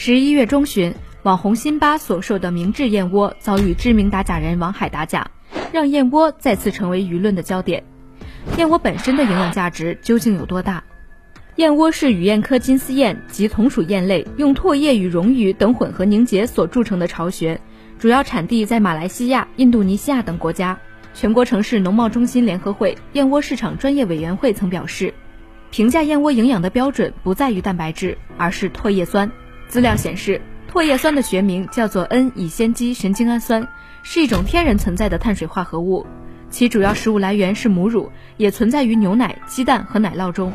十一月中旬，网红辛巴所售的明治燕窝遭遇知名打假人王海打假，让燕窝再次成为舆论的焦点。燕窝本身的营养价值究竟有多大？燕窝是羽燕科金丝燕及同属燕类，用唾液与溶鱼等混合凝结所铸成的巢穴，主要产地在马来西亚、印度尼西亚等国家。全国城市农贸中心联合会燕窝市场专业委员会曾表示，评价燕窝营养的标准不在于蛋白质，而是唾液酸。资料显示，唾液酸的学名叫做 N- 乙酰基神经氨酸，是一种天然存在的碳水化合物，其主要食物来源是母乳，也存在于牛奶、鸡蛋和奶酪中。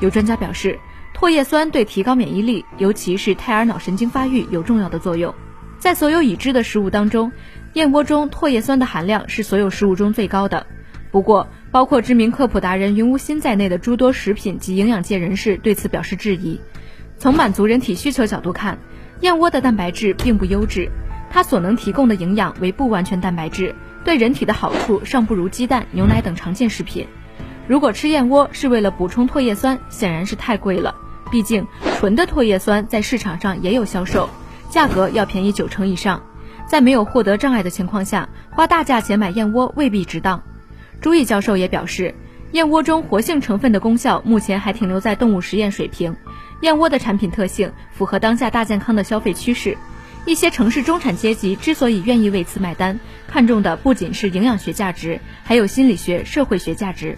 有专家表示，唾液酸对提高免疫力，尤其是胎儿脑神经发育有重要的作用。在所有已知的食物当中，燕窝中唾液酸的含量是所有食物中最高的。不过，包括知名科普达人云无心在内的诸多食品及营养界人士对此表示质疑。从满足人体需求角度看，燕窝的蛋白质并不优质，它所能提供的营养为不完全蛋白质，对人体的好处尚不如鸡蛋、牛奶等常见食品。如果吃燕窝是为了补充唾液酸，显然是太贵了。毕竟纯的唾液酸在市场上也有销售，价格要便宜九成以上。在没有获得障碍的情况下，花大价钱买燕窝未必值当。朱毅教授也表示，燕窝中活性成分的功效目前还停留在动物实验水平。燕窝的产品特性符合当下大健康的消费趋势，一些城市中产阶级之所以愿意为此买单，看重的不仅是营养学价值，还有心理学、社会学价值。